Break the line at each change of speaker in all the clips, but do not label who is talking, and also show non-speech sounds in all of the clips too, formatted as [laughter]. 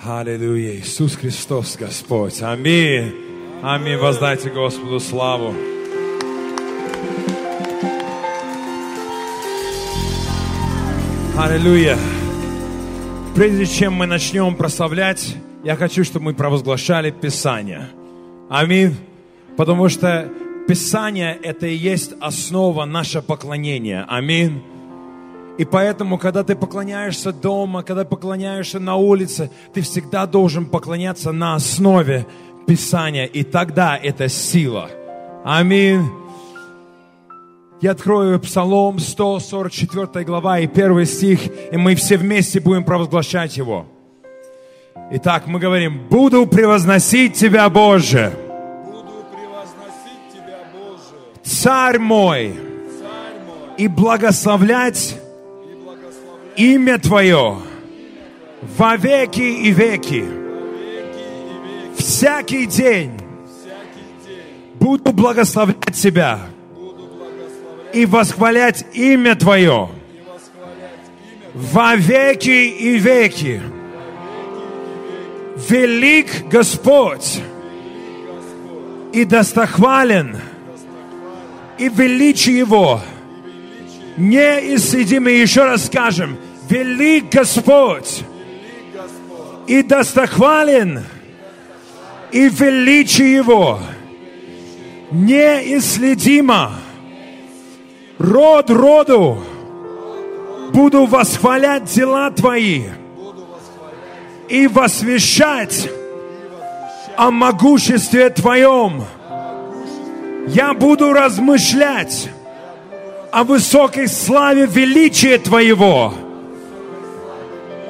Аллилуйя. Иисус Христос, Господь. Аминь. Аминь. Воздайте Господу славу. Аллилуйя. Прежде чем мы начнем прославлять, я хочу, чтобы мы провозглашали Писание. Аминь. Потому что Писание – это и есть основа нашего поклонения. Аминь. И поэтому, когда ты поклоняешься дома, когда поклоняешься на улице, ты всегда должен поклоняться на основе Писания. И тогда это сила. Аминь. Я открою Псалом 144 глава и первый стих, и мы все вместе будем провозглашать его. Итак, мы говорим, буду превозносить Тебя, Боже.
Буду превозносить Тебя, Боже,
Царь мой,
Царь мой,
и благословлять имя Твое во веки и веки. Всякий день буду благословлять Тебя и восхвалять имя Твое во веки и веки. Велик Господь и достохвален, и величие Его неисследимо. Еще раз скажем, велик Господь. И достохвален, и величие Его. Неисследимо. Род роду. Буду восхвалять дела Твои. И восвещать о могуществе Твоем. Я буду размышлять о высокой славе величия Твоего,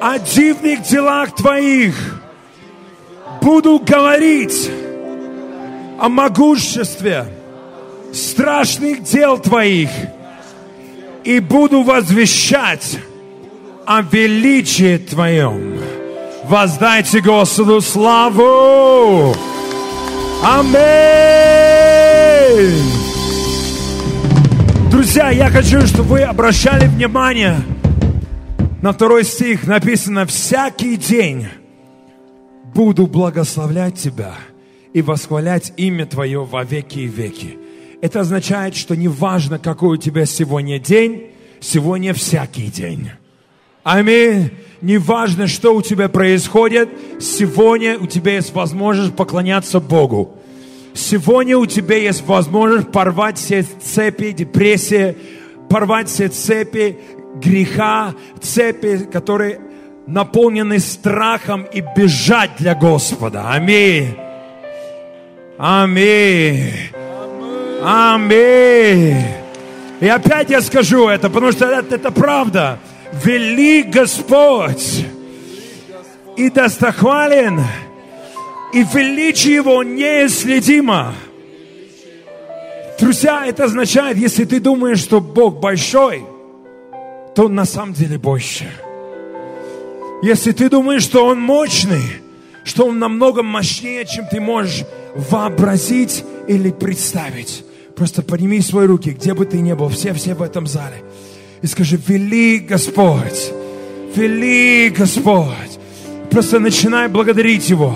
о дивных делах Твоих. Буду говорить о могуществе страшных дел Твоих и буду возвещать о величии Твоем. Воздайте Господу славу! Аминь! Друзья, я хочу, чтобы вы обращали внимание на второй стих. Написано, всякий день буду благословлять Тебя и восхвалять имя Твое во веки и веки. Это означает, что неважно, какой у тебя сегодня день, сегодня всякий день. Аминь. Неважно, что у тебя происходит, сегодня у тебя есть возможность поклоняться Богу. Сегодня у тебя есть возможность порвать все цепи депрессии, порвать все цепи греха, цепи, которые наполнены страхом и бежать для Господа. Аминь. Аминь. Аминь. И опять я скажу это, потому что это, это правда. Велик Господь и достохвален, и величие Его неисследимо. Друзья, это означает, если ты думаешь, что Бог большой, то Он на самом деле больше. Если ты думаешь, что Он мощный, что Он намного мощнее, чем ты можешь вообразить или представить, просто подними свои руки, где бы ты ни был, все-все в этом зале, и скажи, велик Господь, велик Господь. Просто начинай благодарить Его,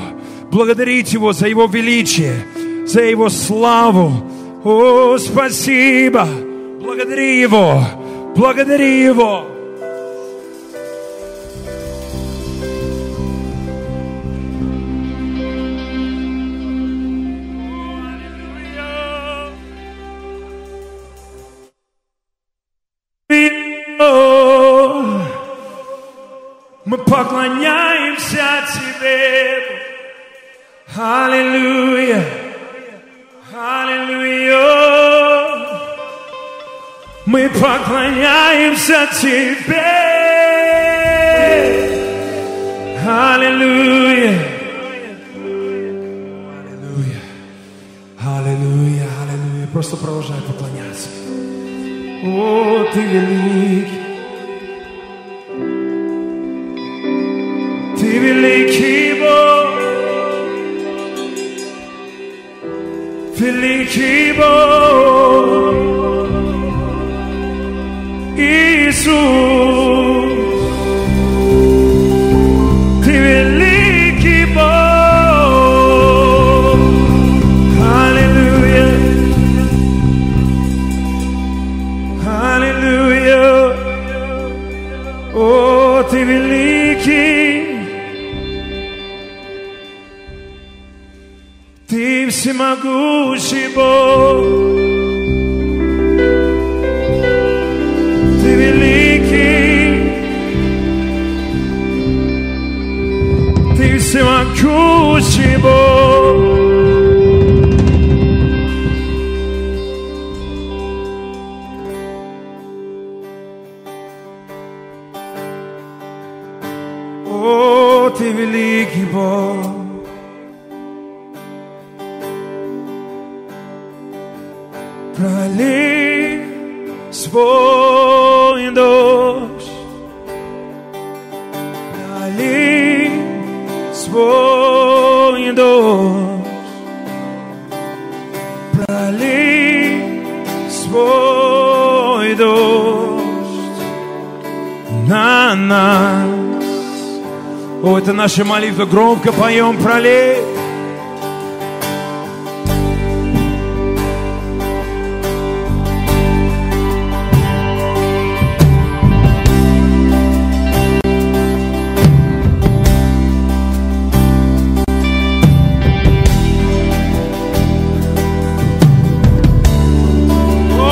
благодарить Его за Его величие, за Его славу. О, спасибо! Благодари Его, благодари Его. Мы поклоняемся Тебе. Аллилуйя. Аллилуйя. Мы поклоняемся Тебе. Аллилуйя. Аллилуйя. Аллилуйя. Аллилуйя. Просто продолжай поклоняться. О, Ты великий. Ты великий Бог, великий Бог, Isus Ti veliki Hallelujah Hallelujah Oh Ti veliki Ti Ты всемогущий Бог. О, Наша молитва. Громко поем, пролей.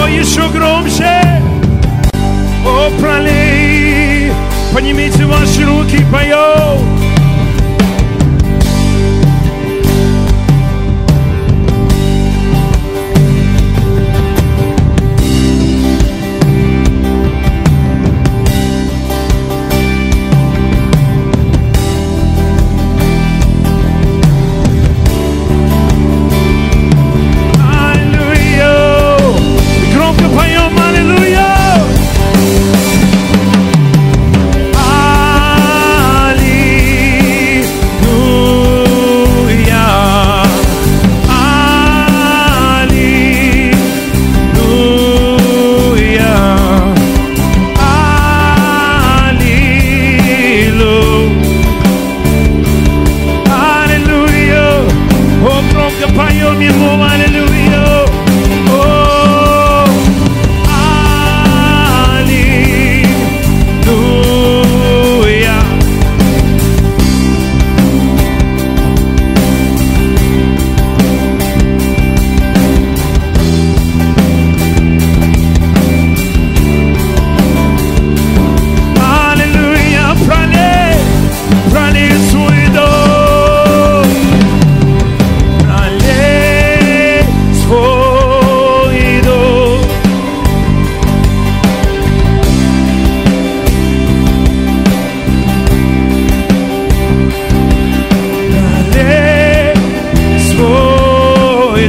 Еще громче. О, пролей. Поднимите ваши руки поем.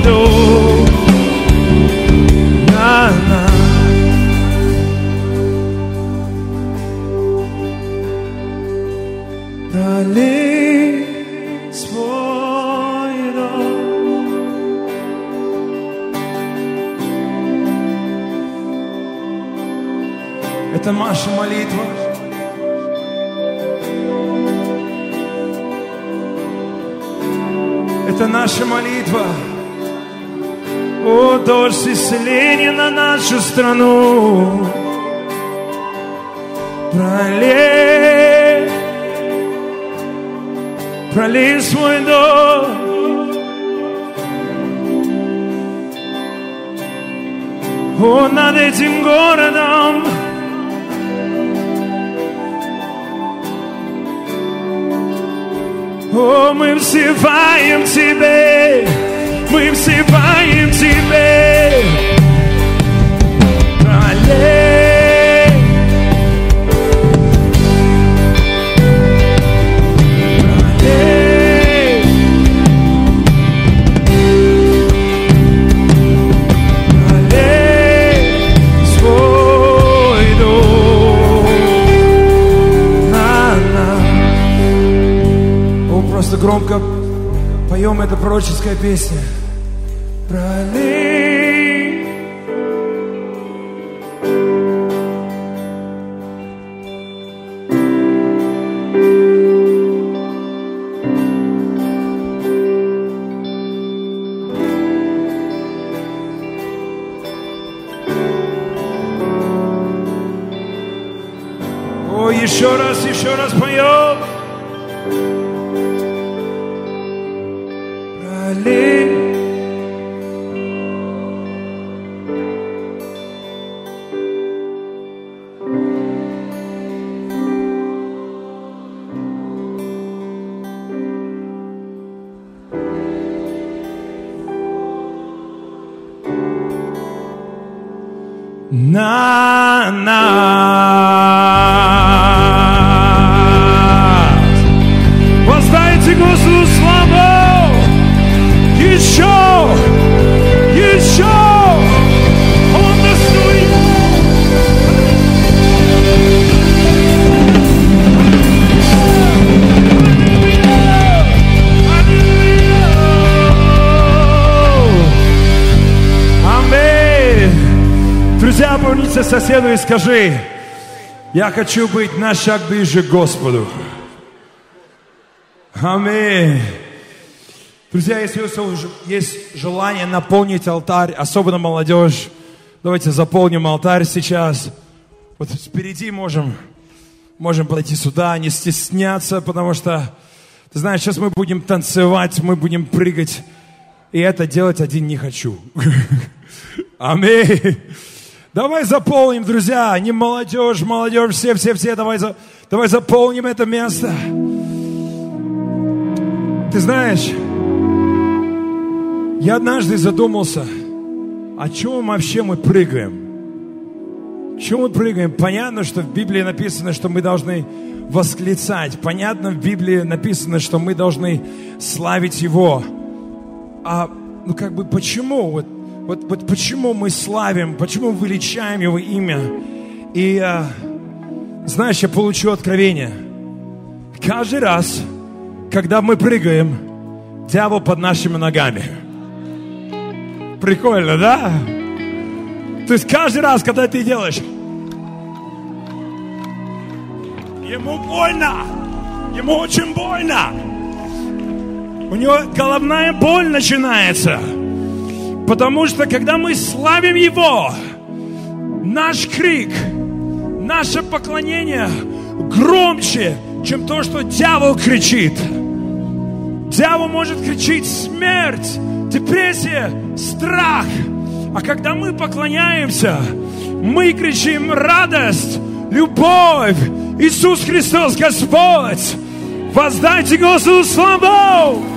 Дом. На нас. Пролей свой дом. Это наша молитва. Это наша молитва. О, дождь исцеления на нашу страну. Пролей пролей свой дом. О, над этим городом О, мы взываем Тебе, мы взываем Тебе. Пролей пролей пролей свой дом на нас. О, просто громко поем это пророческая песня. Повернись соседу и скажи, я хочу быть на шаг ближе к Господу. Аминь. Друзья, если у вас есть желание наполнить алтарь, особенно молодежь, давайте заполним алтарь сейчас. Вот впереди можем, можем подойти сюда, не стесняться, потому что, ты знаешь, сейчас мы будем танцевать, мы будем прыгать, и это делать один не хочу. [laughs] Аминь. Давай заполним, друзья, не молодежь, молодежь, все, все, все, давай, давай заполним это место. Ты знаешь, я однажды задумался, о чем вообще мы прыгаем? Чем мы прыгаем? Понятно, что в Библии написано, что мы должны восклицать. Понятно, в Библии написано, что мы должны славить Его. А, ну как бы почему? Вот, вот, вот почему мы славим, почему величаем Его имя? И, а, знаешь, я получу откровение. Каждый раз, когда мы прыгаем, дьявол под нашими ногами. Прикольно, да? То есть каждый раз, когда ты делаешь, ему больно, ему очень больно. У него головная боль начинается. Потому что когда мы славим Его, наш крик, наше поклонение громче, чем то, что дьявол кричит. Дьявол может кричить смерть, депрессия, страх. А когда мы поклоняемся, мы кричим радость, любовь, Иисус Христос Господь. Воздайте Господу славу!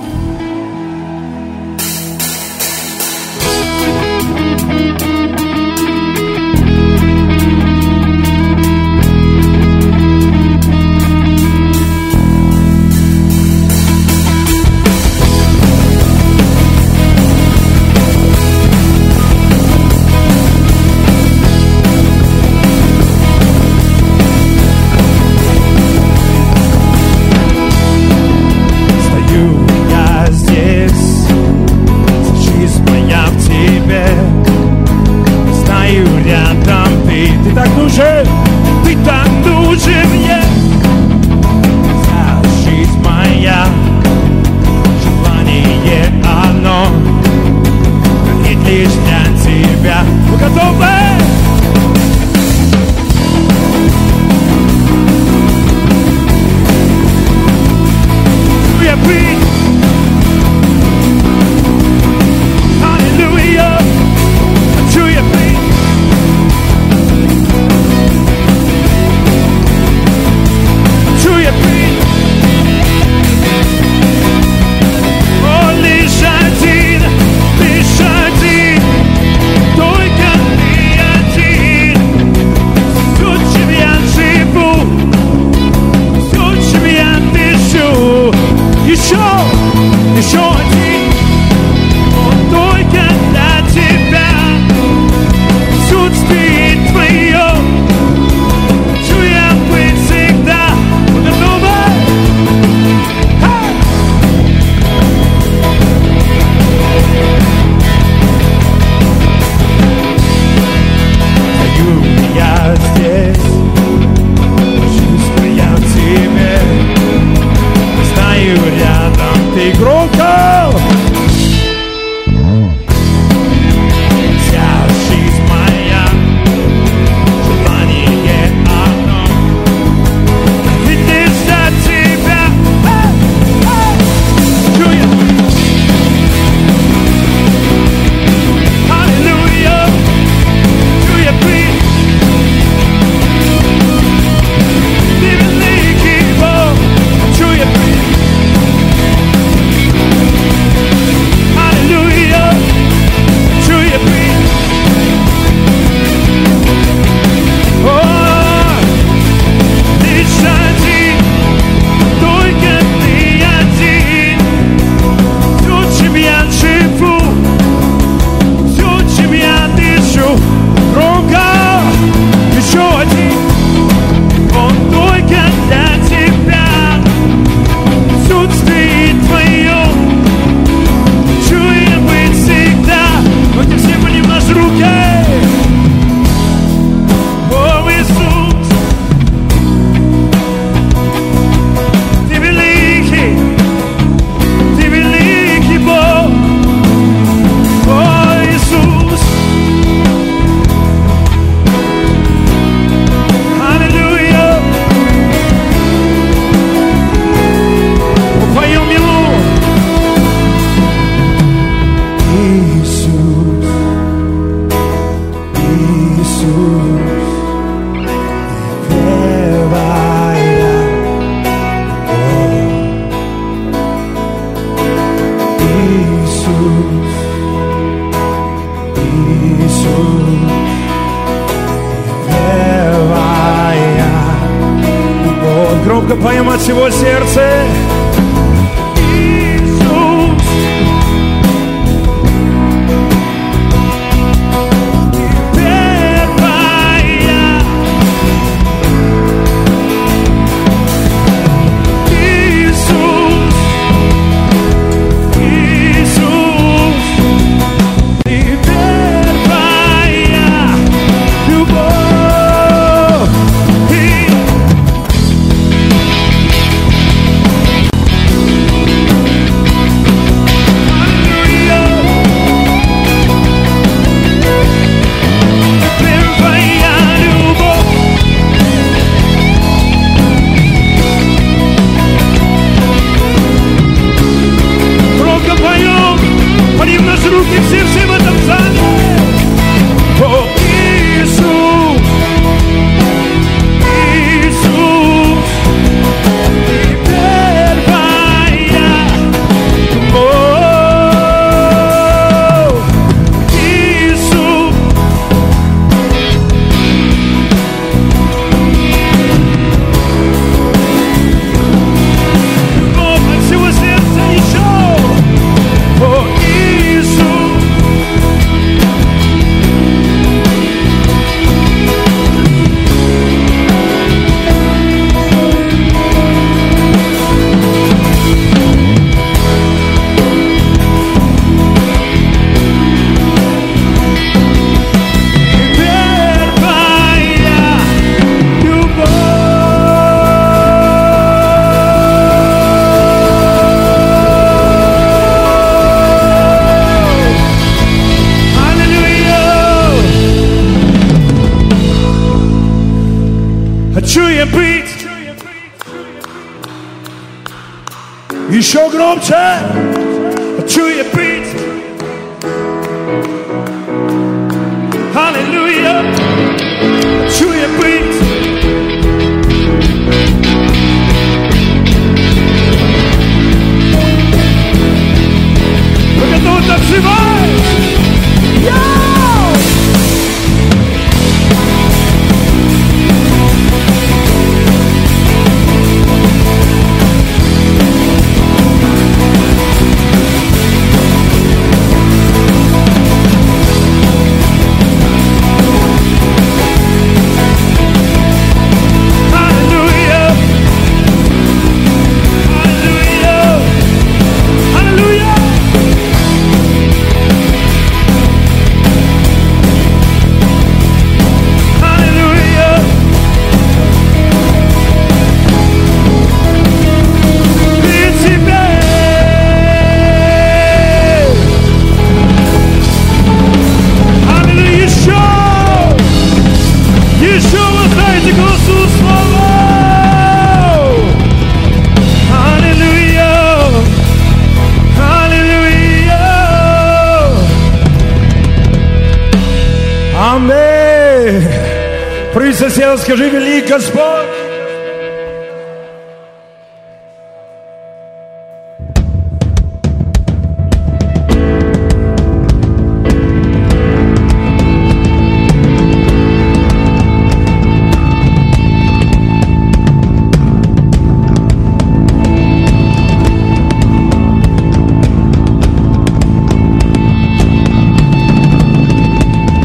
Господь!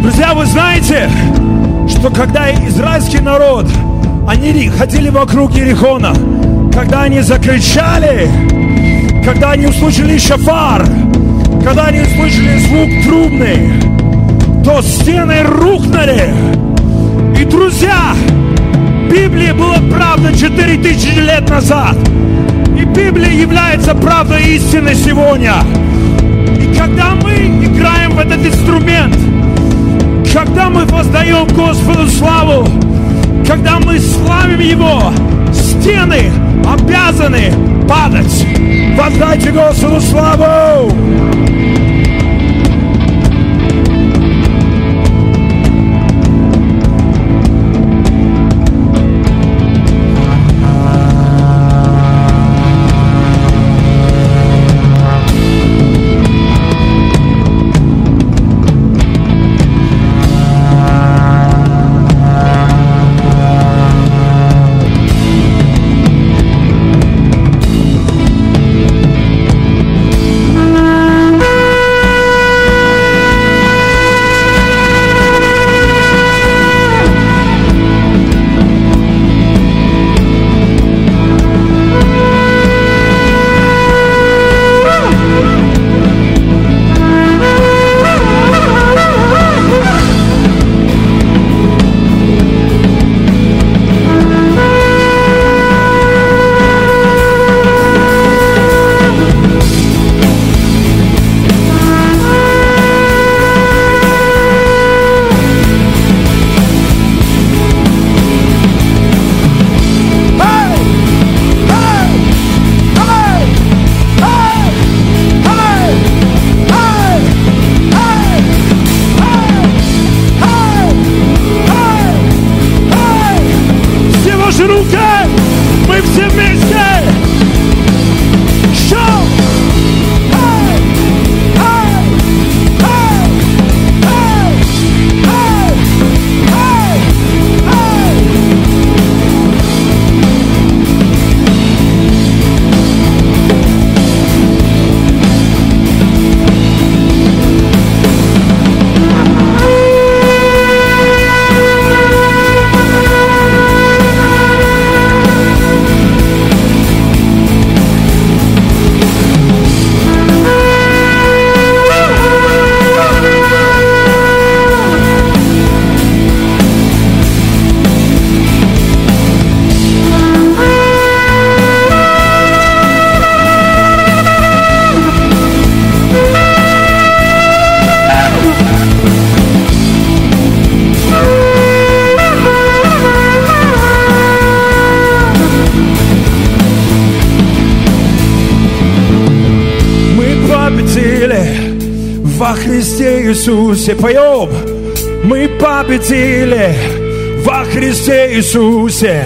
Друзья, вы знаете, что когда израильский народ, они ходили вокруг Ерихона, когда они закричали, когда они услышали шафар, когда они услышали звук трубный, то стены рухнули. И, друзья, Библия была правда 4000 лет назад. И Библия является правдой истины сегодня. И когда мы играем в этот инструмент, когда мы воздаем Господу славу, когда мы славим Его, стены обязаны падать. Воздайте Господу славу! Иисусе. Поем. Мы победили во Христе Иисусе.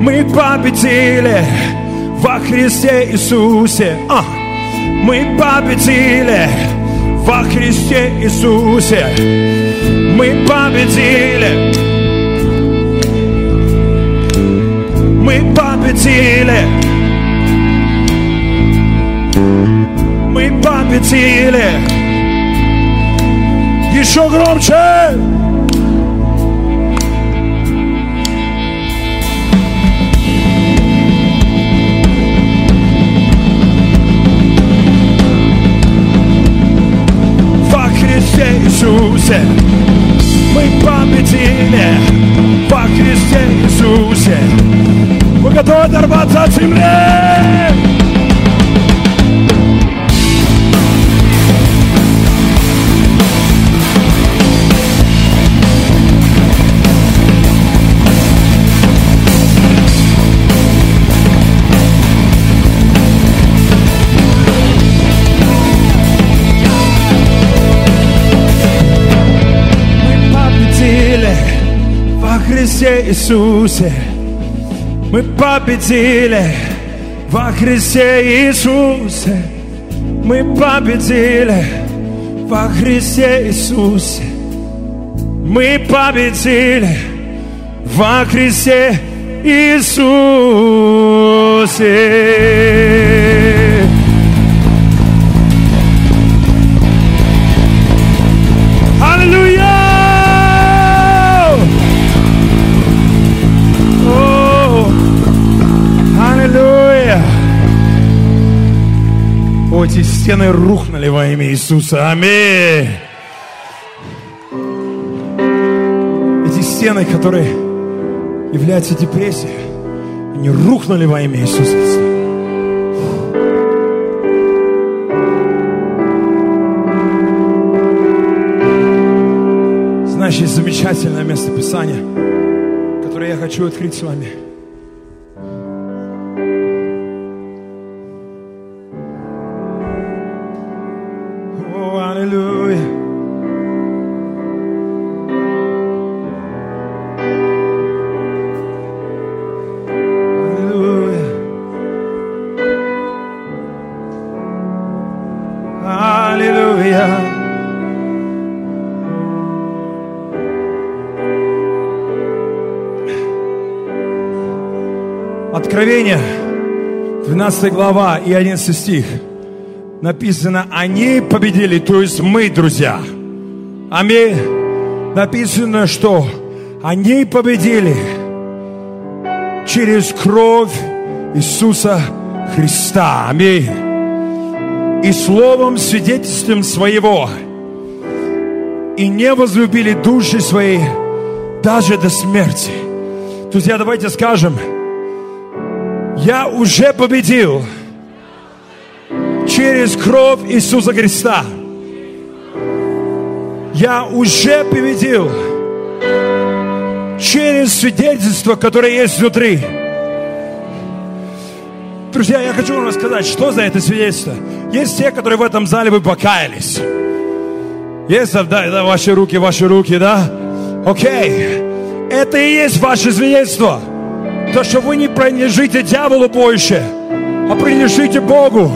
Мы победили во Христе Иисусе. А, мы победили во Христе Иисусе. Мы победили. Мы победили. Мы победили. Еще громче. Во Христе Иисусе мы победили во Христе Иисусе. Вы готовы оторваться от земли? Иисусе. Мы победили во Христе Иисусе. Мы победили во Христе Иисусе. Мы победили во Христе Иисусе. О, эти стены рухнули во имя Иисуса. Аминь. Эти стены, которые являются депрессией, они рухнули во имя Иисуса есть замечательное место Писания, которое я хочу открыть с вами. Откровение, 12 глава и 11 стих. Написано, они победили, то есть мы, друзья. Аминь. Написано, что они победили через кровь Иисуса Христа. Аминь. И словом, свидетельством своего. И не возлюбили души свои даже до смерти. Друзья, давайте скажем, я уже победил через кровь Иисуса Христа. Я уже победил через свидетельство, которое есть внутри. Друзья, я хочу вам рассказать, что за это свидетельство. Есть те, которые в этом зале вы покаялись. Есть, да, да, ваши руки, ваши руки, да? Окей. Это и есть ваше свидетельство. То, что вы не принадлежите дьяволу больше, а принадлежите Богу.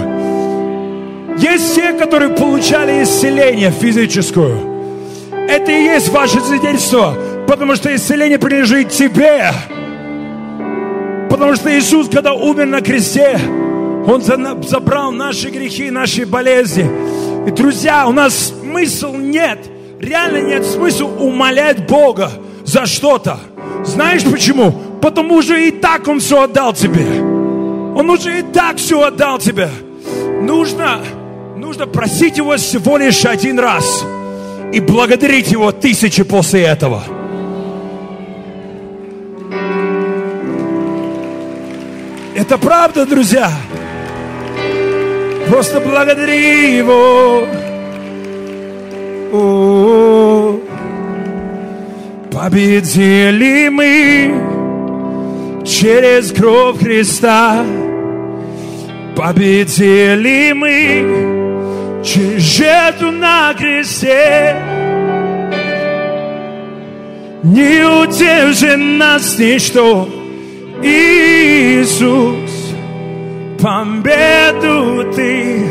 Есть те, которые получали исцеление физическую. Это и есть ваше свидетельство, потому что исцеление принадлежит тебе. Потому что Иисус, когда умер на кресте, Он за- забрал наши грехи, наши болезни. И, друзья, у нас смысл нет, реально нет смысла умолять Бога за что-то. Знаешь почему? Потому что и так Он все отдал тебе. Он уже и так все отдал тебе. Нужно, нужно просить Его всего лишь один раз и благодарить Его тысячи после этого. Это правда, друзья. Просто благодари Его. О, Победили мы через кровь Христа. Победили мы через жертву на кресте. Не удержит нас ничто, Иисус, победу ты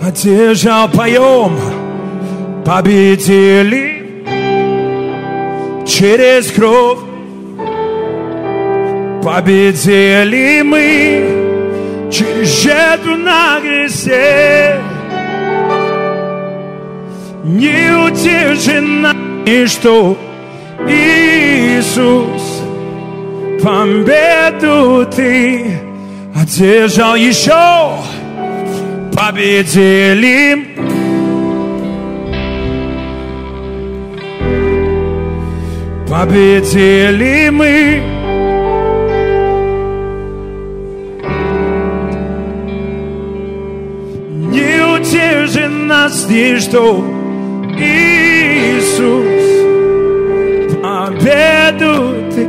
одержал, поем, победили через кровь, победили мы через жертву на кресте. Не нас ничто, Иисус, победу ты одержал еще, победили. Победили мы. Нас ничто, Иисус, победу ты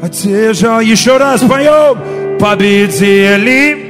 одержал. Еще раз поем, победили.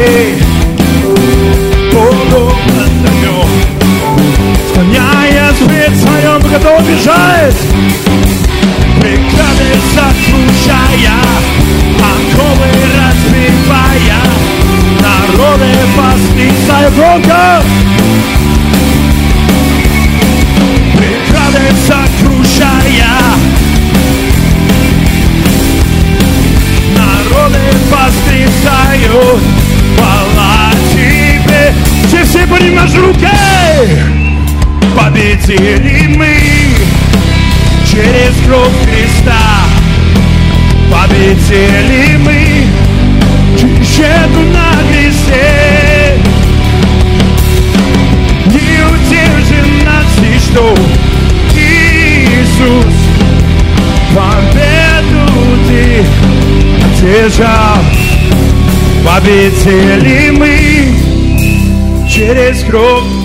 Прекрати, Богу отдаем. Склоняя свет своем, мы готовы бежать. Преграды оковы разбивая, народы восклицая громко. Преграды сокрушая, народы восклицают, наши руки, победили мы через кровь Христа победили мы тщетно на кресте. Не удержит нас ничто. Иисус, победу ты одержал. Победили мы через кровь. Тщетно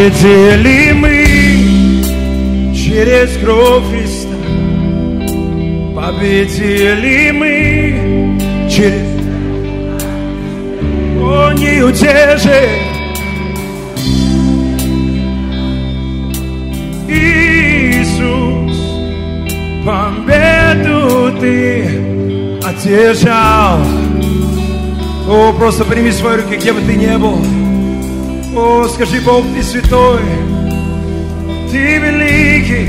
Победили мы через кровь Христа. Победили мы через... О, не удержит Иисус, победу ты одержал. О, просто прими свои руки, где бы ты ни был. О, скажи, Бог, ты святой, ты великий,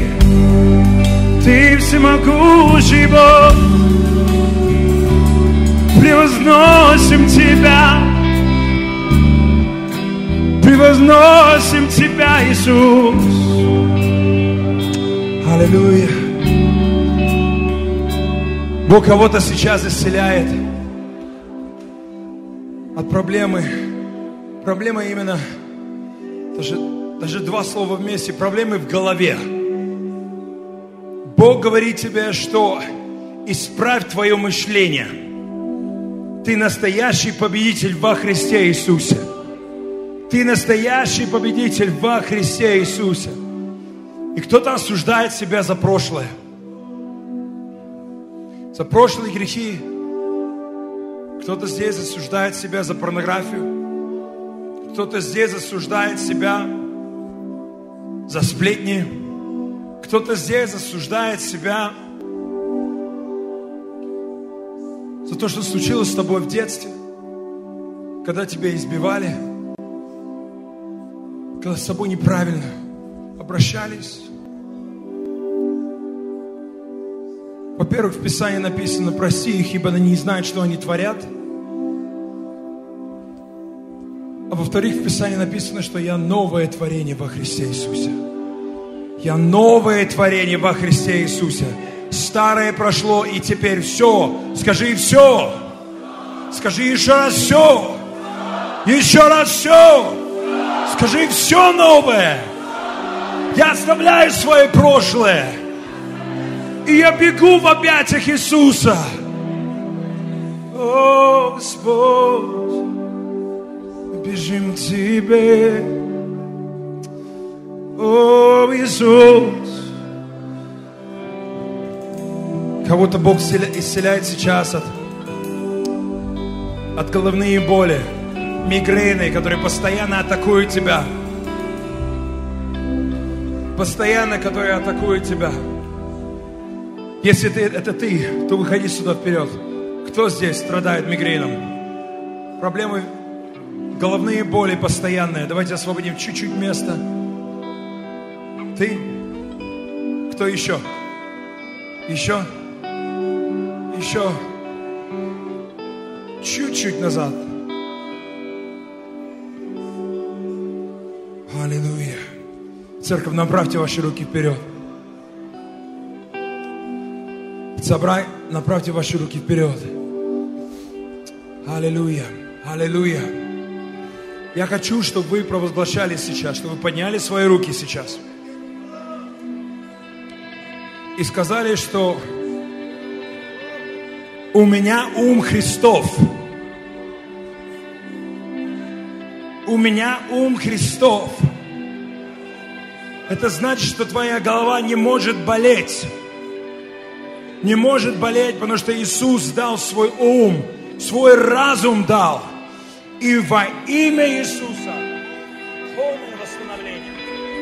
ты всемогущий Бог. Превозносим Тебя, превозносим Тебя, Иисус. Аллилуйя. Бог кого-то сейчас исцеляет от проблемы. Проблема именно, даже, даже два слова вместе, проблемы в голове. Бог говорит тебе, что исправь твое мышление. Ты настоящий победитель во Христе Иисусе. Ты настоящий победитель во Христе Иисусе. И кто-то осуждает себя за прошлое. За прошлые грехи. Кто-то здесь осуждает себя за порнографию. Кто-то здесь осуждает себя за сплетни. Кто-то здесь осуждает себя за то, что случилось с тобой в детстве, когда тебя избивали, когда с тобой неправильно обращались. Во-первых, в Писании написано, прости их, ибо они не знают, что они творят. А во-вторых, в Писании написано, что я новое творение во Христе Иисусе. Я новое творение во Христе Иисусе. Старое прошло, и теперь все. Скажи все. Скажи еще раз все. Еще раз все. Скажи все новое. Я оставляю свое прошлое. И я бегу в объятиях Иисуса. О, Господь, бежим к Тебе. О, Иисус. Кого-то Бог исцеля- исцеляет сейчас от, от головные боли, мигрени, которые постоянно атакуют тебя. Постоянно, которые атакуют тебя. Если ты, это ты, то выходи сюда вперед. Кто здесь страдает мигреном? Проблемы, головные боли постоянные. Давайте освободим чуть-чуть места. Ты? Кто еще? Еще? Еще? Чуть-чуть назад. Аллилуйя. Церковь, направьте ваши руки вперед. Собрай, направьте ваши руки вперед. Аллилуйя. Аллилуйя. Я хочу, чтобы вы провозглашали сейчас, чтобы вы подняли свои руки сейчас. И сказали, что у меня ум Христов. У меня ум Христов. Это значит, что твоя голова не может болеть. Не может болеть, потому что Иисус дал свой ум, свой разум дал. И во имя Иисуса полное восстановление.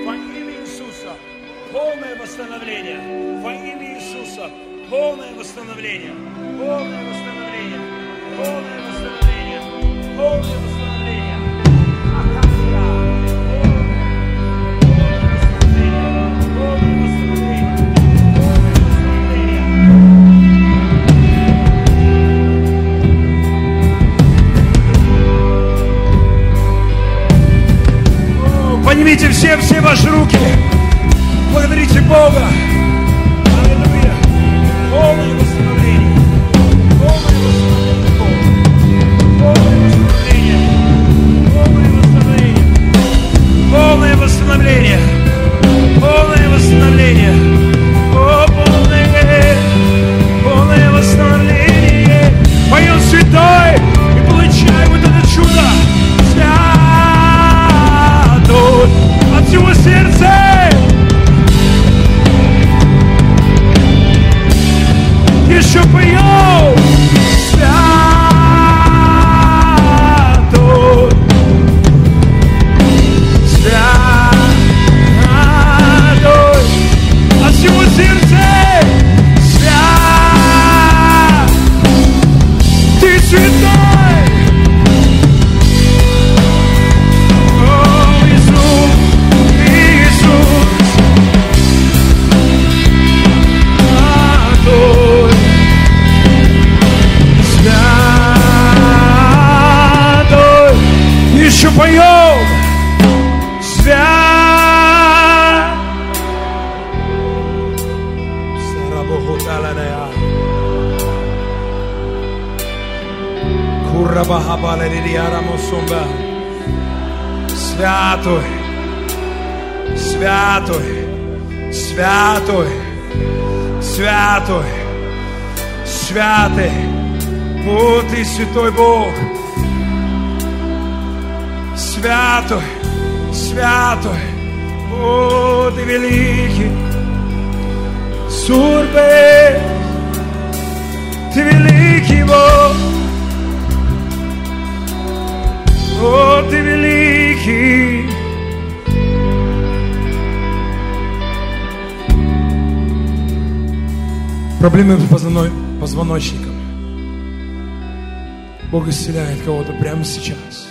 Во имя Иисуса полное восстановление. Во имя Иисуса полное восстановление. Полное восстановление. Полное восстановление. Полное восстановление. Поднимите все, все ваши руки. Благодарите Бога. Аллилуйя. Полное восстановление. Полное восстановление. Полное восстановление. Полное восстановление. Полное восстановление. О, святый. О, ты святой Бог. Святой, святой. О, ты великий. Сурбе, ты великий Бог. О, ты великий. Проблемы с позвоной- позвоночником. Бог исцеляет кого-то прямо сейчас.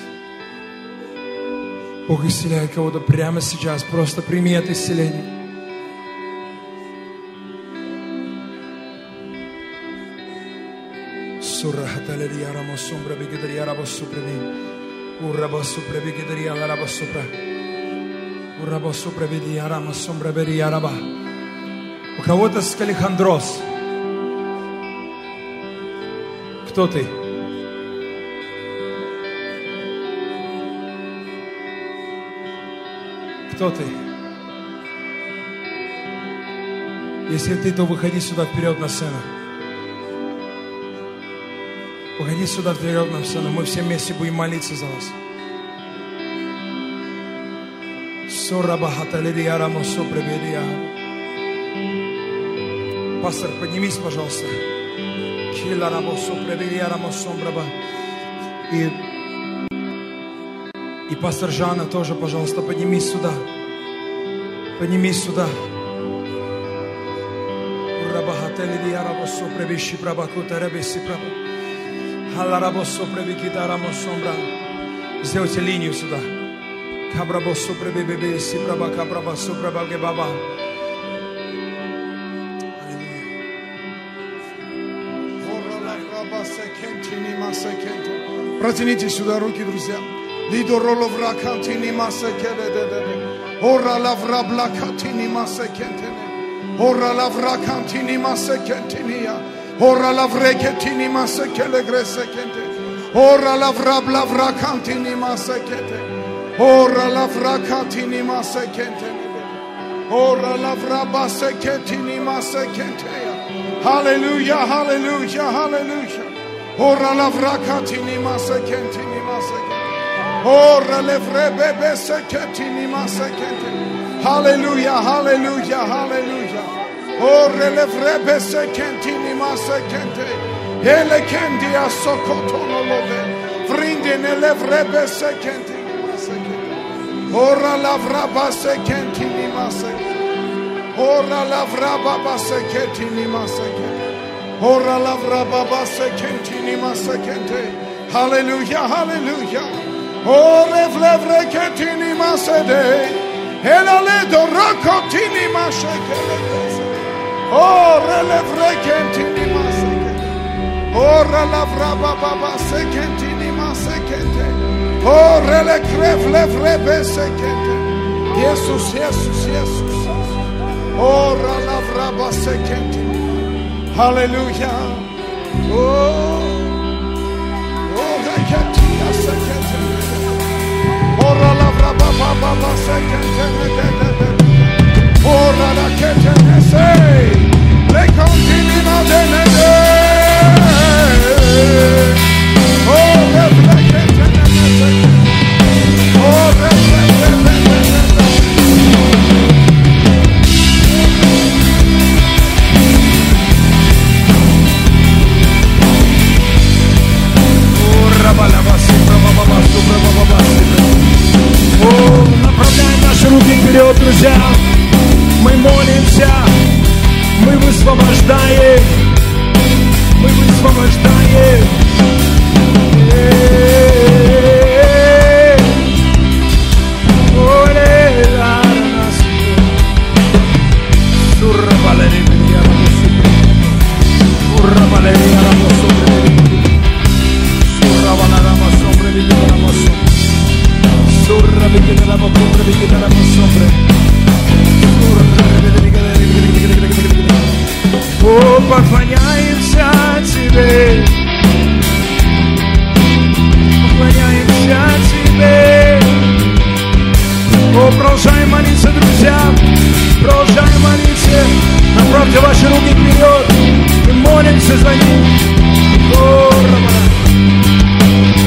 Бог исцеляет кого-то прямо сейчас. Просто прими это исцеление. Сура хаталерия рамо Кто ты? Кто ты? Если ты, то выходи сюда вперед на сцену. Выходи сюда вперед на сцену. Мы все вместе будем молиться за вас. Пастор, поднимись, пожалуйста. И, и пастор Жанна тоже, пожалуйста, поднимись сюда. Поднимись сюда. Сделайте линию сюда. Кабрабосо пребебебеси праба кабрабосо прабаге баба.
Протяните сюда руки, друзья. Лидо роло вракатини масакеле де де де. Ора лавра блакатини масакентene. Ора лавра кантини масакентиния. Ора lavreketini masakele gresekente. Ora lavra blavra kantini masakete. Ora lavra katini masakente. Ora lavra baseketini masakente. Hallelujah, hallelujah, hallelujah. Ora la vracatini masekentini masekentini. Ora le vrebebe sekentini masekentini. Hallelujah, hallelujah, hallelujah. Ora le vrebe sekentini masekentini. Ele kendi asokotono love. Vrindine le vrebe sekentini masekentini. Ora la vraba sekentini masekentini. Ora la vraba sekentini masekentini. Ora lavra baba sekentini masekente. Hallelujah, hallelujah. Ore vlevre ketini masede. Elale dorokotini masekele. Ore levre ketini masekele. Ora lavra baba sekentini masekente. Ore le krev levre besekente. Jesus, Jesus, Jesus. Ora lavra basekentini. Hallelujah. Oh, oh, they can't Ora la brava baba baba second Ora
la Направляем наши руки вперед, друзья. Мы молимся, мы высвобождаем, мы высвобождаем. Э-э-э. Surra, bikita, рамосу, bikita, рамосу, О, поклоняемся Тебе, поклоняемся Тебе. О, продолжаем молиться, друзья, продолжаем молиться. Направьте ваши руки вперед и молимся за них. О, Рамана.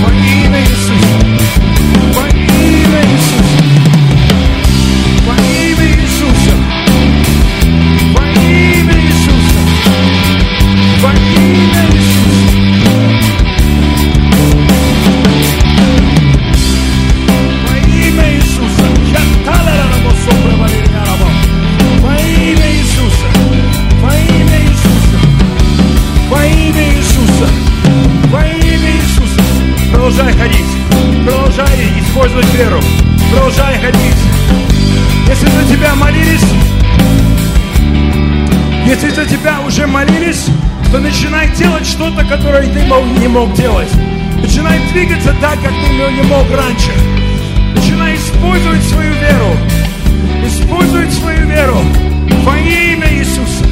Во имя Иисуса, тебя молились, если за тебя уже молились, то начинай делать что-то, которое ты мог- не мог делать. Начинай двигаться так, как ты не мог раньше. Начинай использовать свою веру. Использовать свою веру во имя Иисуса.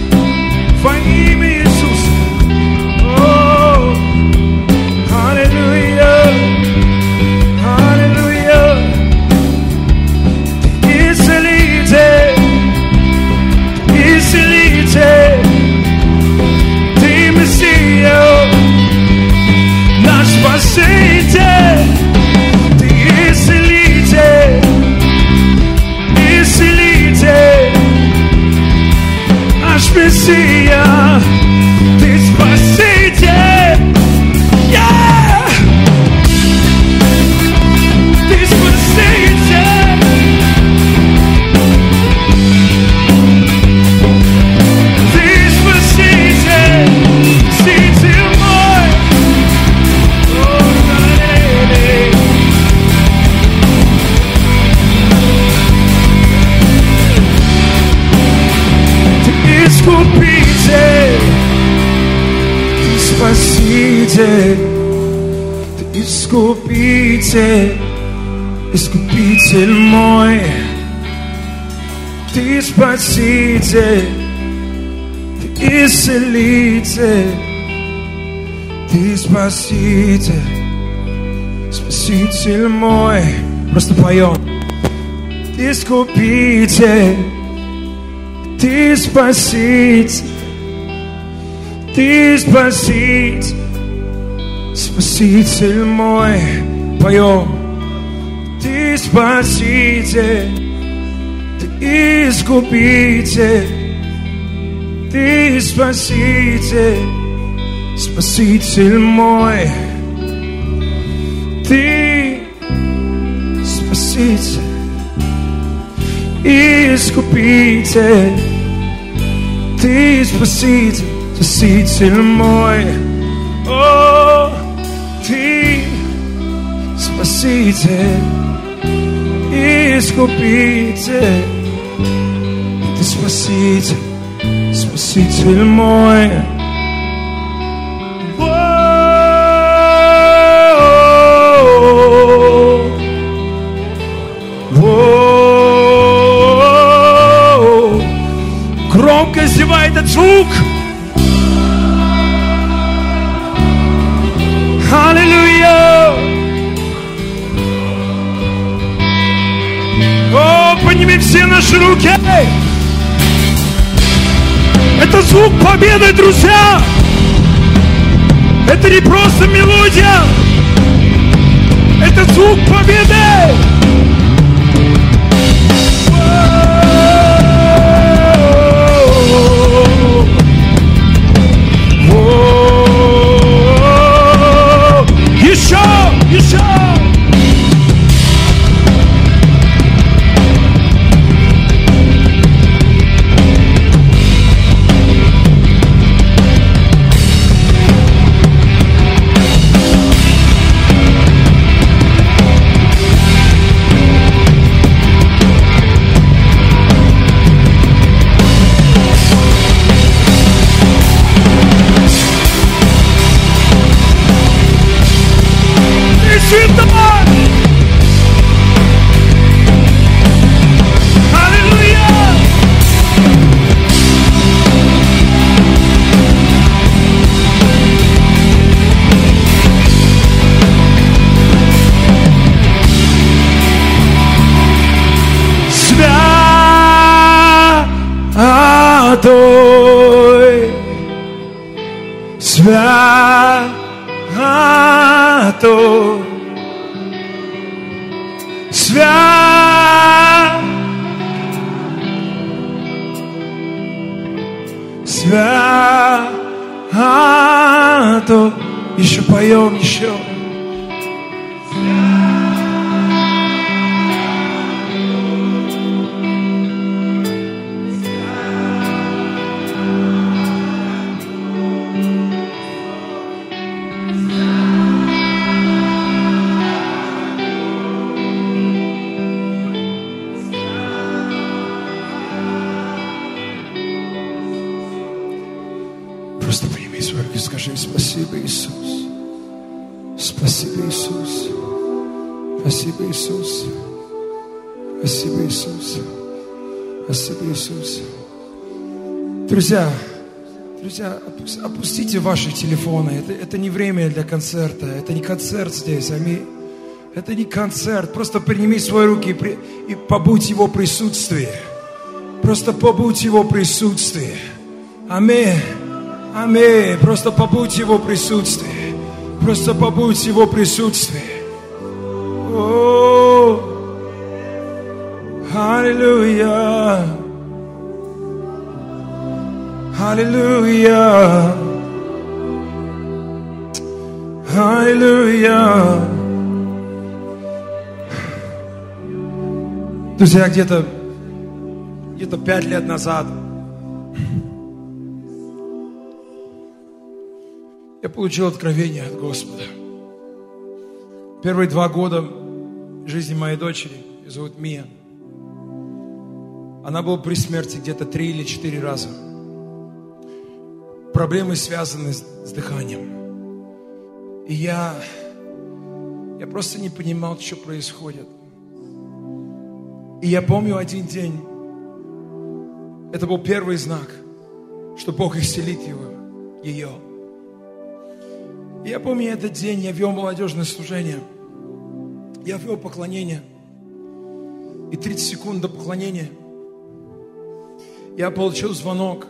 Во имя Иисуса. О, Аллилуйя. Искупитель, Искупитель мой. Ты Спаситель, Ты Исцелитель, Ты Спаситель, Спаситель мой. Просто поем. Ты Искупитель, Ты Спаситель, Ты Спаситель, Спаситель мой. Поем. Ты Спаситель, Ты Искупитель, Ты Спаситель, Спаситель мой. Ты Спаситель, Искупитель, Ты Спаситель, Спаситель мой. Спаситель, Искупитель, Ты Спаситель, Спаситель мой. Громко издевай этот звук. Наши руки. Это звук победы, друзья. Это не просто мелодия. Это звук победы. Еще поем, еще. Друзья, друзья, опус- опустите ваши телефоны. Это, это не время для концерта. Это не концерт здесь. Аминь. Это не концерт. Просто прими свои руки и, при- и побудь Его присутствии. Просто побудь Его присутствии. Аминь. Аминь. Просто побудь Его присутствии. Просто побудь Его присутствии. О, Аллилуйя. Аллилуйя. Аллилуйя. Друзья, где-то где-то пять лет назад я получил откровение от Господа. Первые два года жизни моей дочери, ее зовут Мия, она была при смерти где-то три или четыре раза. Проблемы связаны с, с дыханием. И я, я просто не понимал, что происходит. И я помню один день, это был первый знак, что Бог исцелит его, ее. И я помню этот день, я вел молодежное служение, я вел поклонение. И 30 секунд до поклонения я получил звонок.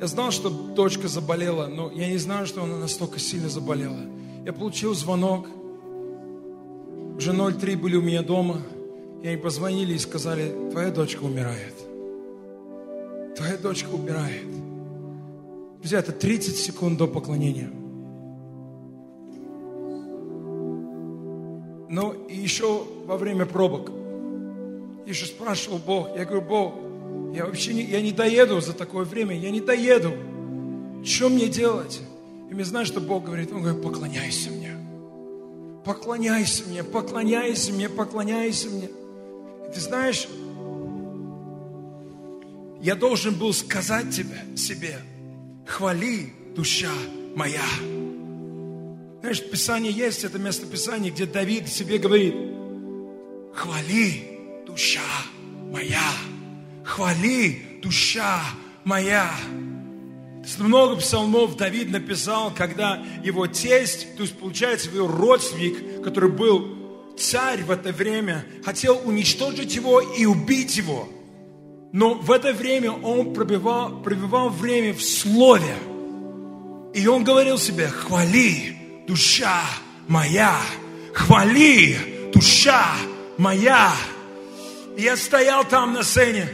Я знал, что дочка заболела, но я не знаю, что она настолько сильно заболела. Я получил звонок. Уже 0,3 были у меня дома. И они позвонили и сказали, твоя дочка умирает. Твоя дочка умирает. Друзья, это 30 секунд до поклонения. Ну, и еще во время пробок. Я еще спрашивал Бог, я говорю, Бог, я вообще не, я не доеду за такое время, я не доеду. Что мне делать? И мне знаешь, что Бог говорит? Он говорит, поклоняйся мне. Поклоняйся мне, поклоняйся мне, поклоняйся мне. И ты знаешь, я должен был сказать тебе, себе, хвали, душа моя. Знаешь, в Писании есть это место Писания, где Давид себе говорит, хвали, душа моя, хвали, душа моя. Много псалмов Давид написал, когда его тесть, то есть получается его родственник, который был царь в это время, хотел уничтожить его и убить его. Но в это время он пробивал, пробивал время в слове. И он говорил себе, хвали, душа моя, хвали, душа моя. И я стоял там на сцене,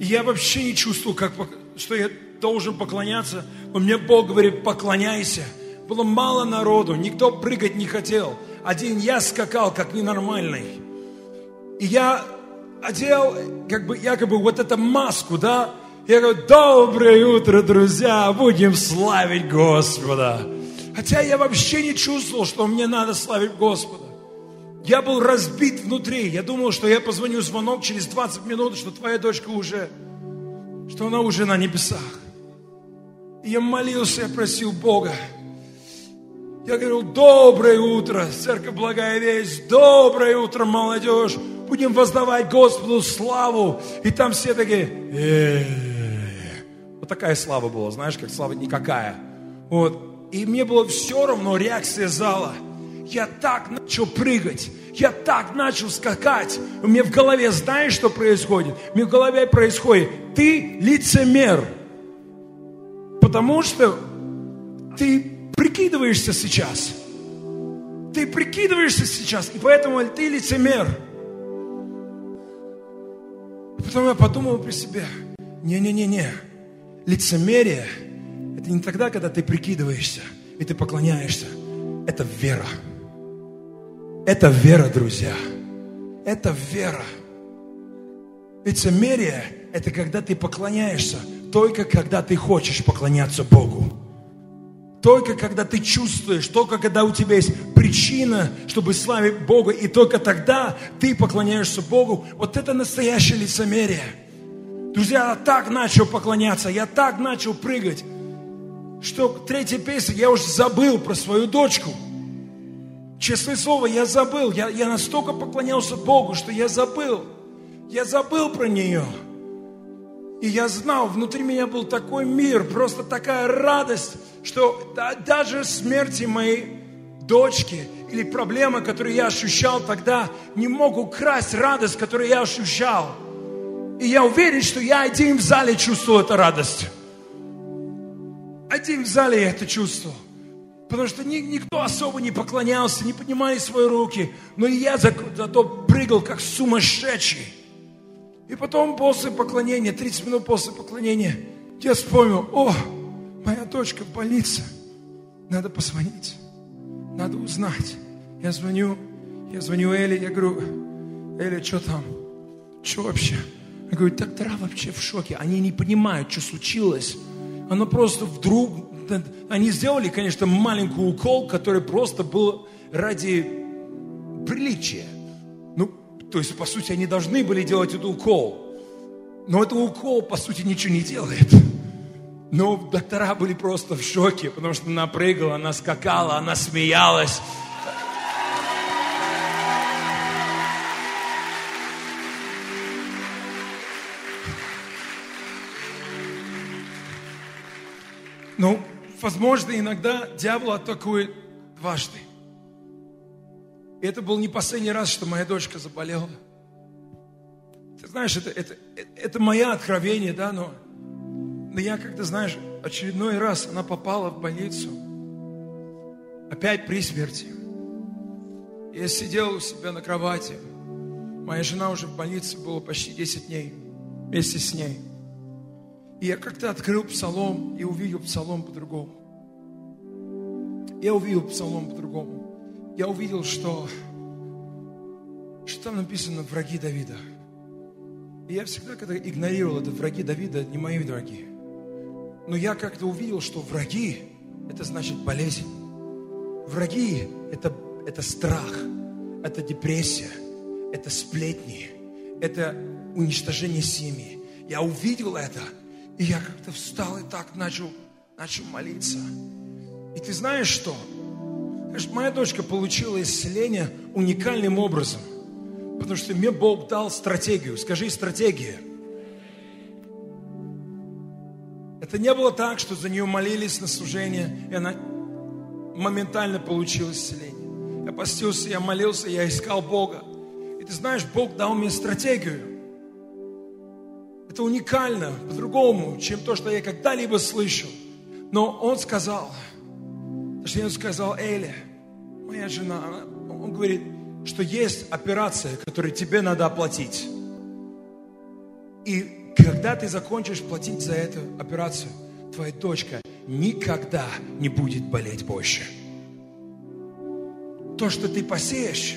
я вообще не чувствовал, как, что я должен поклоняться. Но мне Бог говорит, поклоняйся. Было мало народу, никто прыгать не хотел. Один я скакал, как ненормальный. И я одел, как бы, якобы вот эту маску, да? Я говорю, доброе утро, друзья, будем славить Господа. Хотя я вообще не чувствовал, что мне надо славить Господа. Я был разбит внутри. Я думал, что я позвоню звонок через 20 минут, что твоя дочка уже, что она уже на небесах. И я молился, я просил Бога. Я говорил, доброе утро, церковь Благая Весть, доброе утро, молодежь. Будем воздавать Господу славу. И там все такие, вот такая слава была, знаешь, как слава никакая. Вот. И мне было все равно реакция зала. Я так начал прыгать, я так начал скакать. У меня в голове, знаешь, что происходит? У меня в голове происходит, ты лицемер. Потому что ты прикидываешься сейчас. Ты прикидываешься сейчас, и поэтому ты лицемер. Потом я подумал при себе, не-не-не-не, лицемерие – это не тогда, когда ты прикидываешься и ты поклоняешься. Это вера. Это вера, друзья. Это вера. Лицемерие – это когда ты поклоняешься, только когда ты хочешь поклоняться Богу. Только когда ты чувствуешь, только когда у тебя есть причина, чтобы славить Бога, и только тогда ты поклоняешься Богу. Вот это настоящее лицемерие. Друзья, я так начал поклоняться, я так начал прыгать, что третья песня, я уже забыл про свою дочку. Честное слово, я забыл. Я, я настолько поклонялся Богу, что я забыл. Я забыл про нее. И я знал, внутри меня был такой мир, просто такая радость, что да, даже смерти моей дочки или проблемы, которые я ощущал тогда, не мог украсть радость, которую я ощущал. И я уверен, что я один в зале чувствовал эту радость. Один в зале я это чувствовал. Потому что ни, никто особо не поклонялся, не поднимали свои руки. Но и я зато прыгал, как сумасшедший. И потом после поклонения, 30 минут после поклонения, я вспомнил, о, моя дочка в больнице, надо позвонить, надо узнать. Я звоню, я звоню Эле, я говорю, Эля, что там? Что вообще? Я говорю, доктора вообще в шоке, они не понимают, что случилось. Оно просто вдруг, они сделали, конечно, маленький укол, который просто был ради приличия. То есть, по сути, они должны были делать этот укол. Но этот укол, по сути, ничего не делает. Но доктора были просто в шоке, потому что она прыгала, она скакала, она смеялась. Ну, возможно, иногда дьявол атакует дважды. И это был не последний раз, что моя дочка заболела. Ты знаешь, это, это, это мое откровение, да, но, но я как-то, знаешь, очередной раз она попала в больницу. Опять при смерти. Я сидел у себя на кровати. Моя жена уже в больнице была почти 10 дней вместе с ней. И я как-то открыл псалом и увидел псалом по-другому. Я увидел псалом по-другому. Я увидел, что, что там написано «враги Давида». И я всегда, когда игнорировал это, враги Давида, не мои враги. Но я как-то увидел, что враги – это значит болезнь. Враги – это, это страх, это депрессия, это сплетни, это уничтожение семьи. Я увидел это – и я как-то встал и так начал, начал молиться. И ты знаешь что? Знаешь, моя дочка получила исцеление уникальным образом. Потому что мне Бог дал стратегию. Скажи, стратегия. Это не было так, что за нее молились на служение, и она моментально получила исцеление. Я постился, я молился, я искал Бога. И ты знаешь, Бог дал мне стратегию. Это уникально, по-другому, чем то, что я когда-либо слышал. Но он сказал, точнее он сказал Эле, моя жена, она, он говорит, что есть операция, которую тебе надо оплатить. И когда ты закончишь платить за эту операцию, твоя дочка никогда не будет болеть больше. То, что ты посеешь,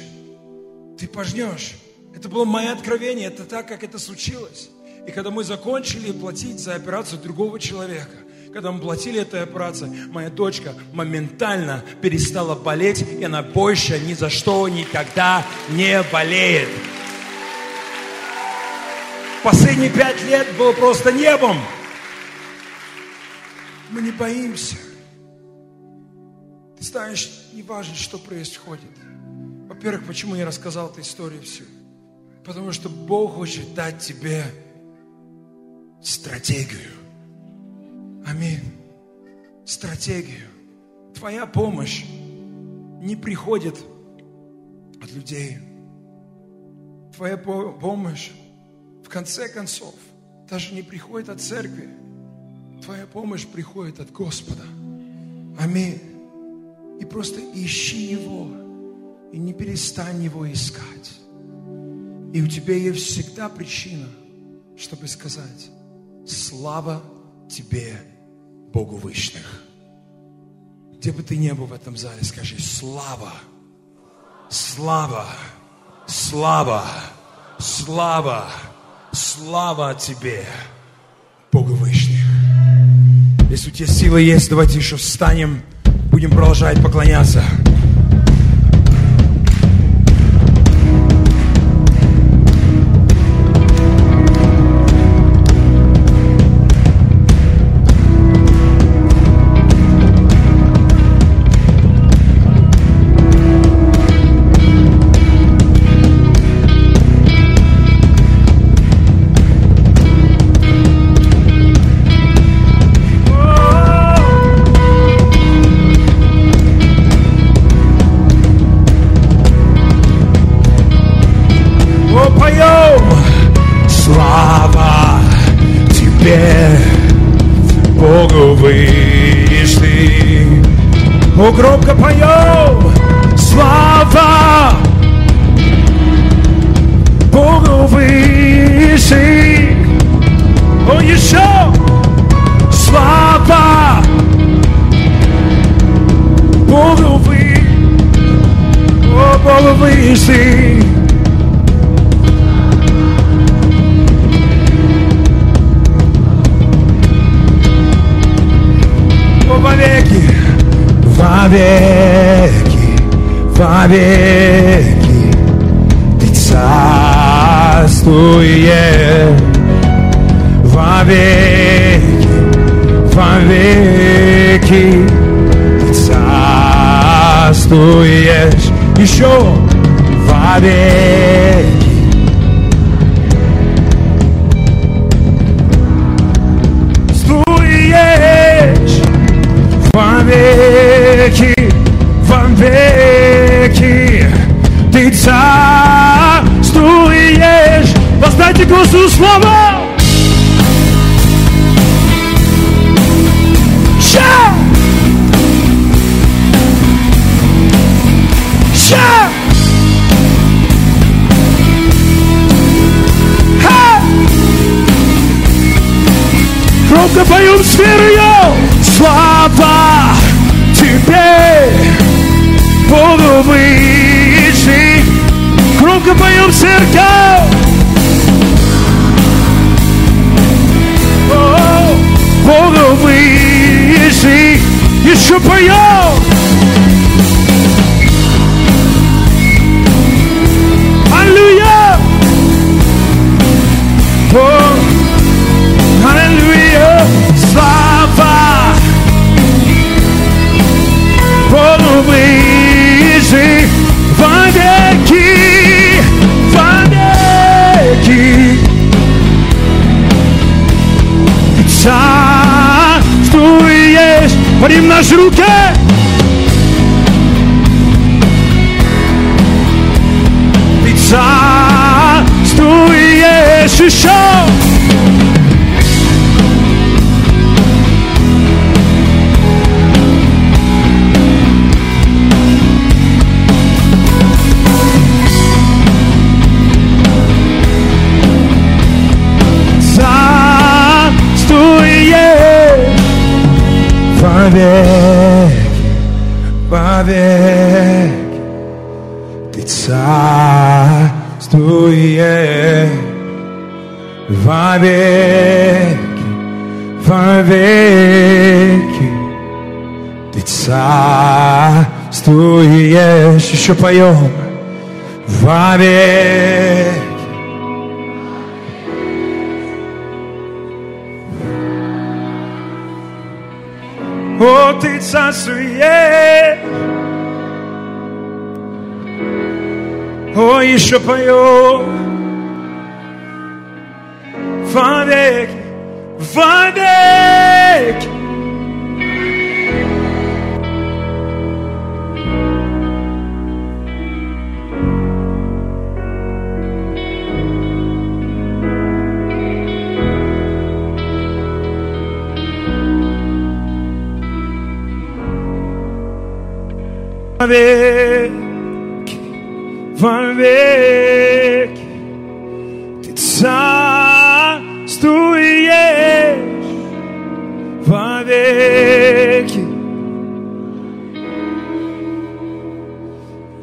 ты пожнешь. Это было мое откровение, это так, как это случилось. И когда мы закончили платить за операцию другого человека, когда мы платили эту операцию, моя дочка моментально перестала болеть, и она больше ни за что никогда не болеет. Последние пять лет было просто небом. Мы не боимся. Ты знаешь, не важно, что происходит. Во-первых, почему я рассказал эту историю всю? Потому что Бог хочет дать тебе стратегию. Аминь. Стратегию. Твоя помощь не приходит от людей. Твоя помощь, в конце концов, даже не приходит от церкви. Твоя помощь приходит от Господа. Аминь. И просто ищи Его. И не перестань Его искать. И у тебя есть всегда причина, чтобы сказать, Слава тебе, Богу Вышних. Где бы ты ни был в этом зале, скажи, слава, слава, слава, слава, слава тебе, Богу Вышних. Если у тебя силы есть, давайте еще встанем, будем продолжать поклоняться. О, громко поем! Вовеки, вовеки, Ты царствуешь вовеки, вовеки. Ты царствуешь еще вовеки. Громко поем с верою! Слава тебе, Богу выше! Громко поем церковь! Богу выше! Еще поем! Царствуешь! Подним наши руки! Вовек, вовеки. Ты царствуешь, еще поем, вовек. О, ты царствуешь. О, еще поем. Вовеки, вовеки. Вовеки, вовеки. Ты царствуешь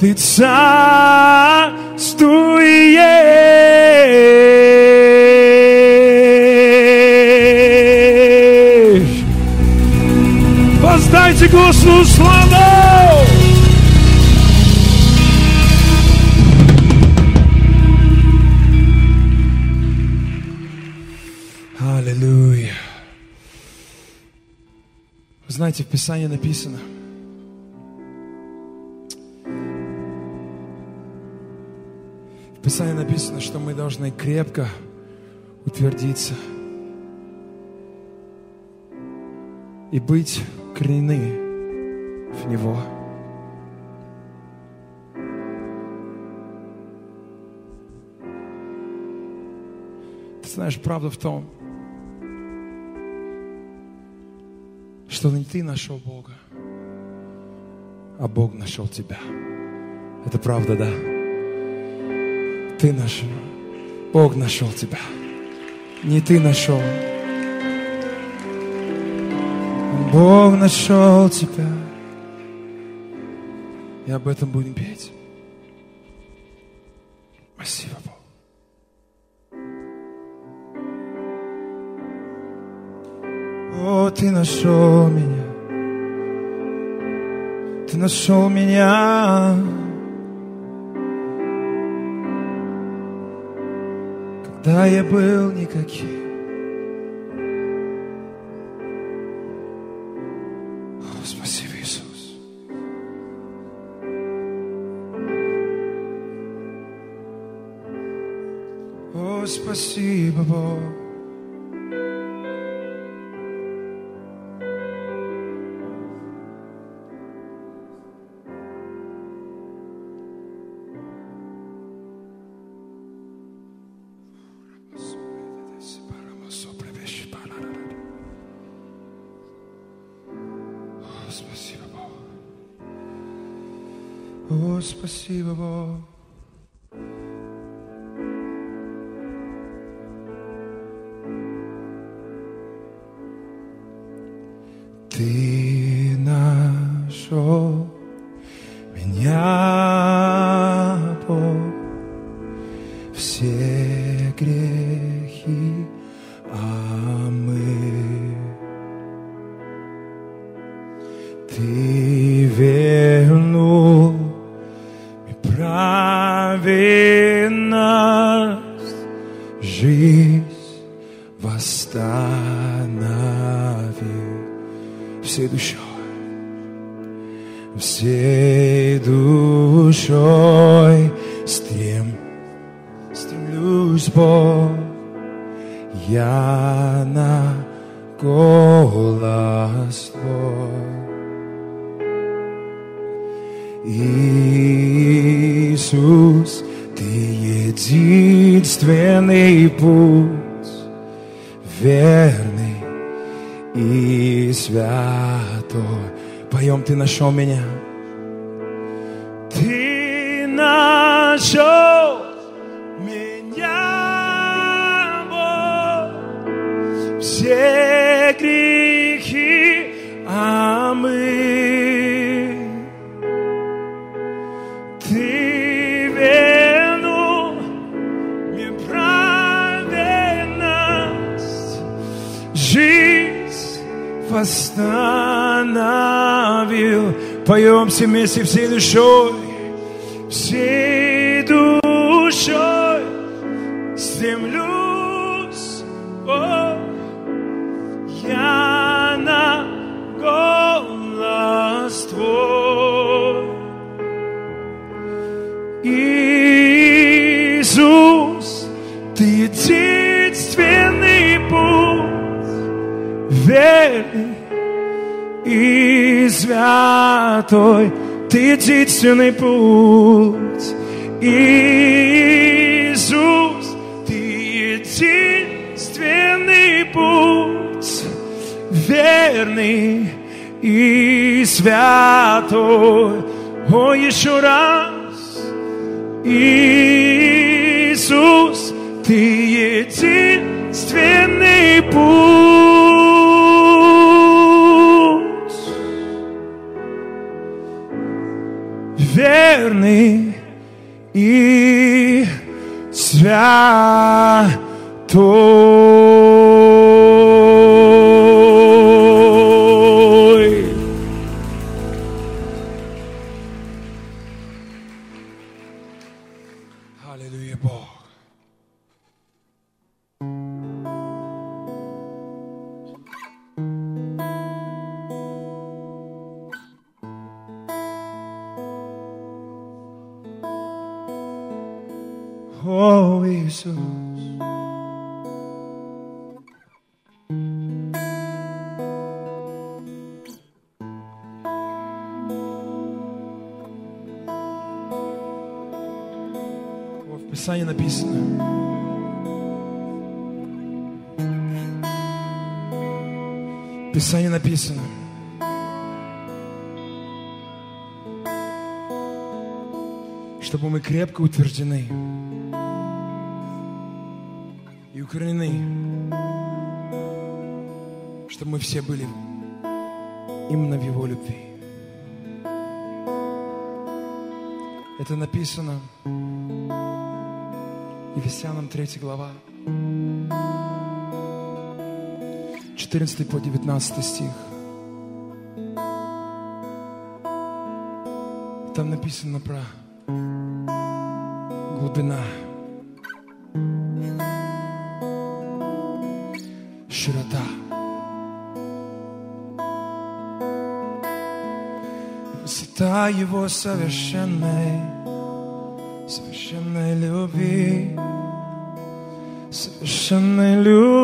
Ты царствуешь. Воздайте Господу славу! Аллилуйя. Знаете, в Писании написано, в Писании написано, что мы должны крепко утвердиться и быть коренены в Него. Ты знаешь, правда в том, что не ты нашел Бога, а Бог нашел тебя. Это правда, да? Ты нашел. Бог нашел тебя. Не ты нашел. Бог нашел тебя. И об этом будем петь. Спасибо, Бог. О, ты нашел меня. Ты нашел меня. Да, я был никаким. О, спасибо, Иисус. О, спасибо, Бог. Поем, Все вместе, всей душой, всей душой стремлюсь, о, я на голос Твой. Иисус, Ты единственный путь, верный и святой, Ты единственный путь. Иисус, Ты единственный путь, верный и святой. О, еще раз. Иисус, Ты единственный путь, верный и святой. Писании написано. Чтобы мы крепко утверждены и укоренены, чтобы мы все были именно в Его любви. Это написано Ефесянам 3 глава, 14 по 19 стих. Там написано про глубина, широта. Высота Его совершенной, совершенной любви, совершенной любви.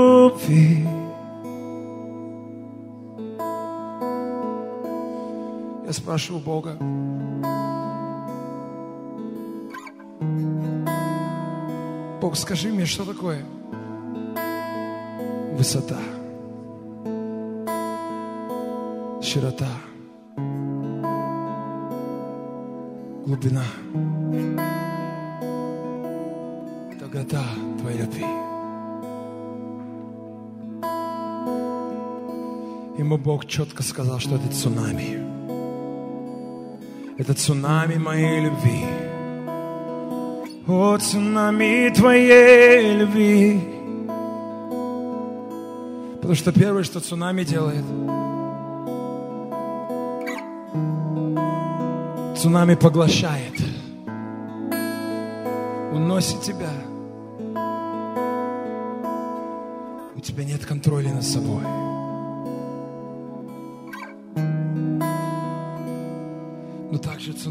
Спрашиваю Бога, Бог, скажи мне, что такое высота, широта, глубина, долгота Твоей любви. Ему Бог четко сказал, что это цунами. Это цунами моей любви. О, цунами Твоей любви. Потому что первое, что цунами делает, цунами поглощает, уносит тебя. У тебя нет контроля над собой.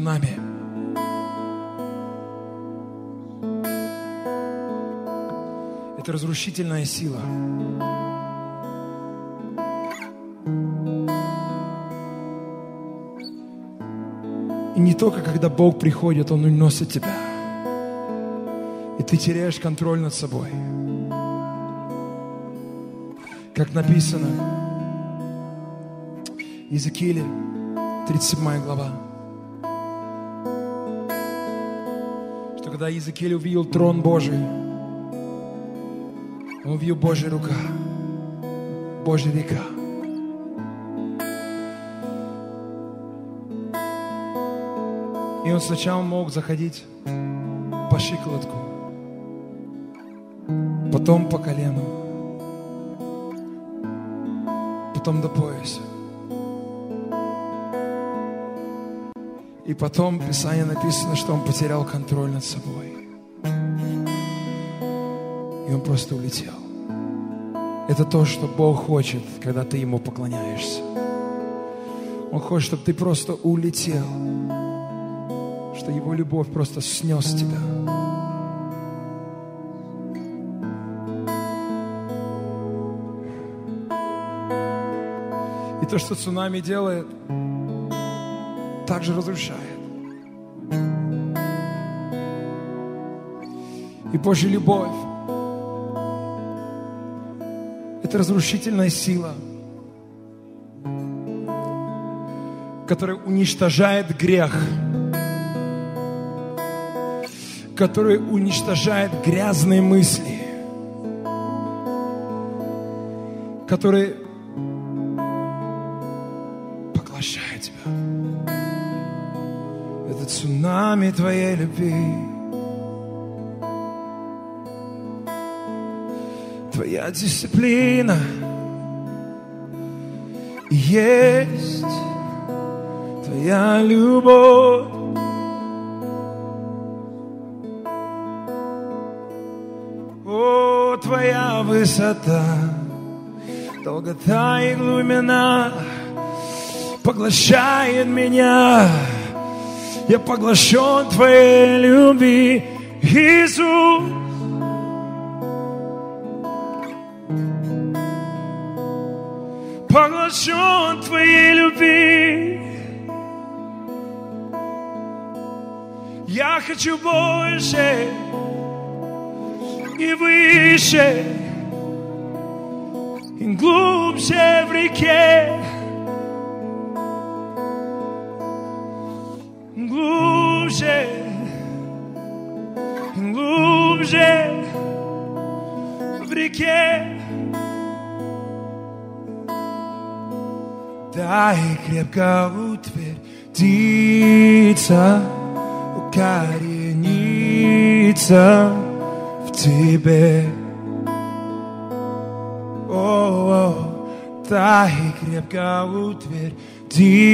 Также цунами это разрушительная сила. И не только когда Бог приходит, Он уносит тебя. И ты теряешь контроль над собой. Как написано Иезекииле, 37 глава. Когда Иезекииль увидел трон Божий, он увидел Божья рука, Божья река. И он сначала мог заходить по щиколотку, потом по колену, потом до пояса. И потом в Писании написано, что он потерял контроль над собой. И он просто улетел. Это то, что Бог хочет, когда ты Ему поклоняешься. Он хочет, чтобы ты просто улетел. Что Его любовь просто снес тебя. И то, что цунами делает, также разрушает. И Божья любовь – это разрушительная сила, которая уничтожает грех, которая уничтожает грязные мысли, которые цунами твоей любви. Твоя дисциплина есть Твоя любовь. О, Твоя высота, долгота и глубина поглощает меня. Я поглощен Твоей любви, Иисус. Поглощен Твоей любви. Я хочу больше и выше, и глубже в реке. Крепко утвердиться, укорениться в Тебе. О, дай крепко утвердиться,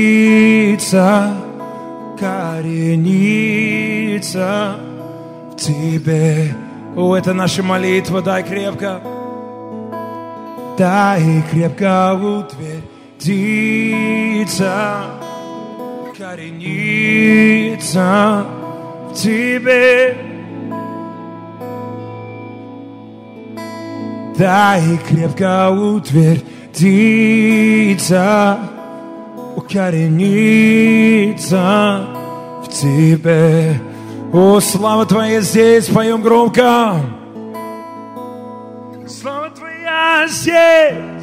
корениться в Тебе. О, это наша молитва, дай крепко, дай крепко птица коренится в тебе. Да и крепко утвердится, укоренится в тебе. О, слава Твоя здесь, поем громко. Слава Твоя здесь.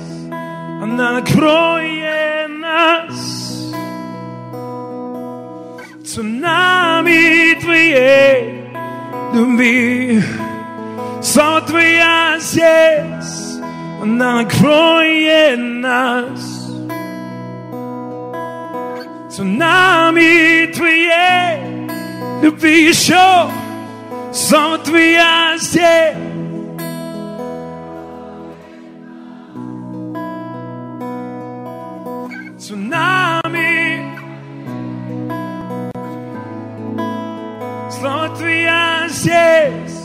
nagroje nas цунами Твоей любви. Слава Твоя здесь, накроет нас. Цунами Твоей любви еще. Слава Твоя здесь. Latvijā sēs.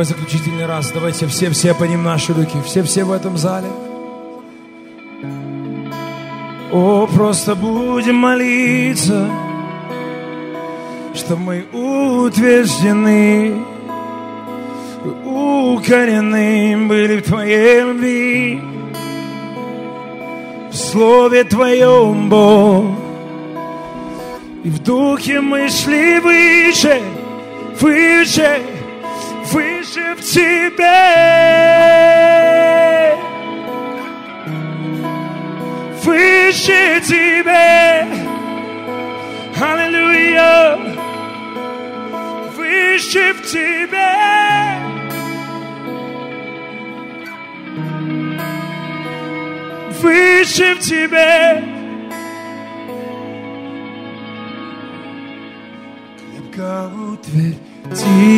Давай заключительный раз. Давайте все-все поднимем наши руки. Все-все в этом зале. О, просто будем молиться, что мы утверждены, укорены были в Твоей любви, в Слове Твоем, Бог. И в духе мы шли выше, выше, выше в Тебе. Выше Тебе. Аллилуйя. Выше в Тебе. Выше в Тебе. Крепко утвердиться.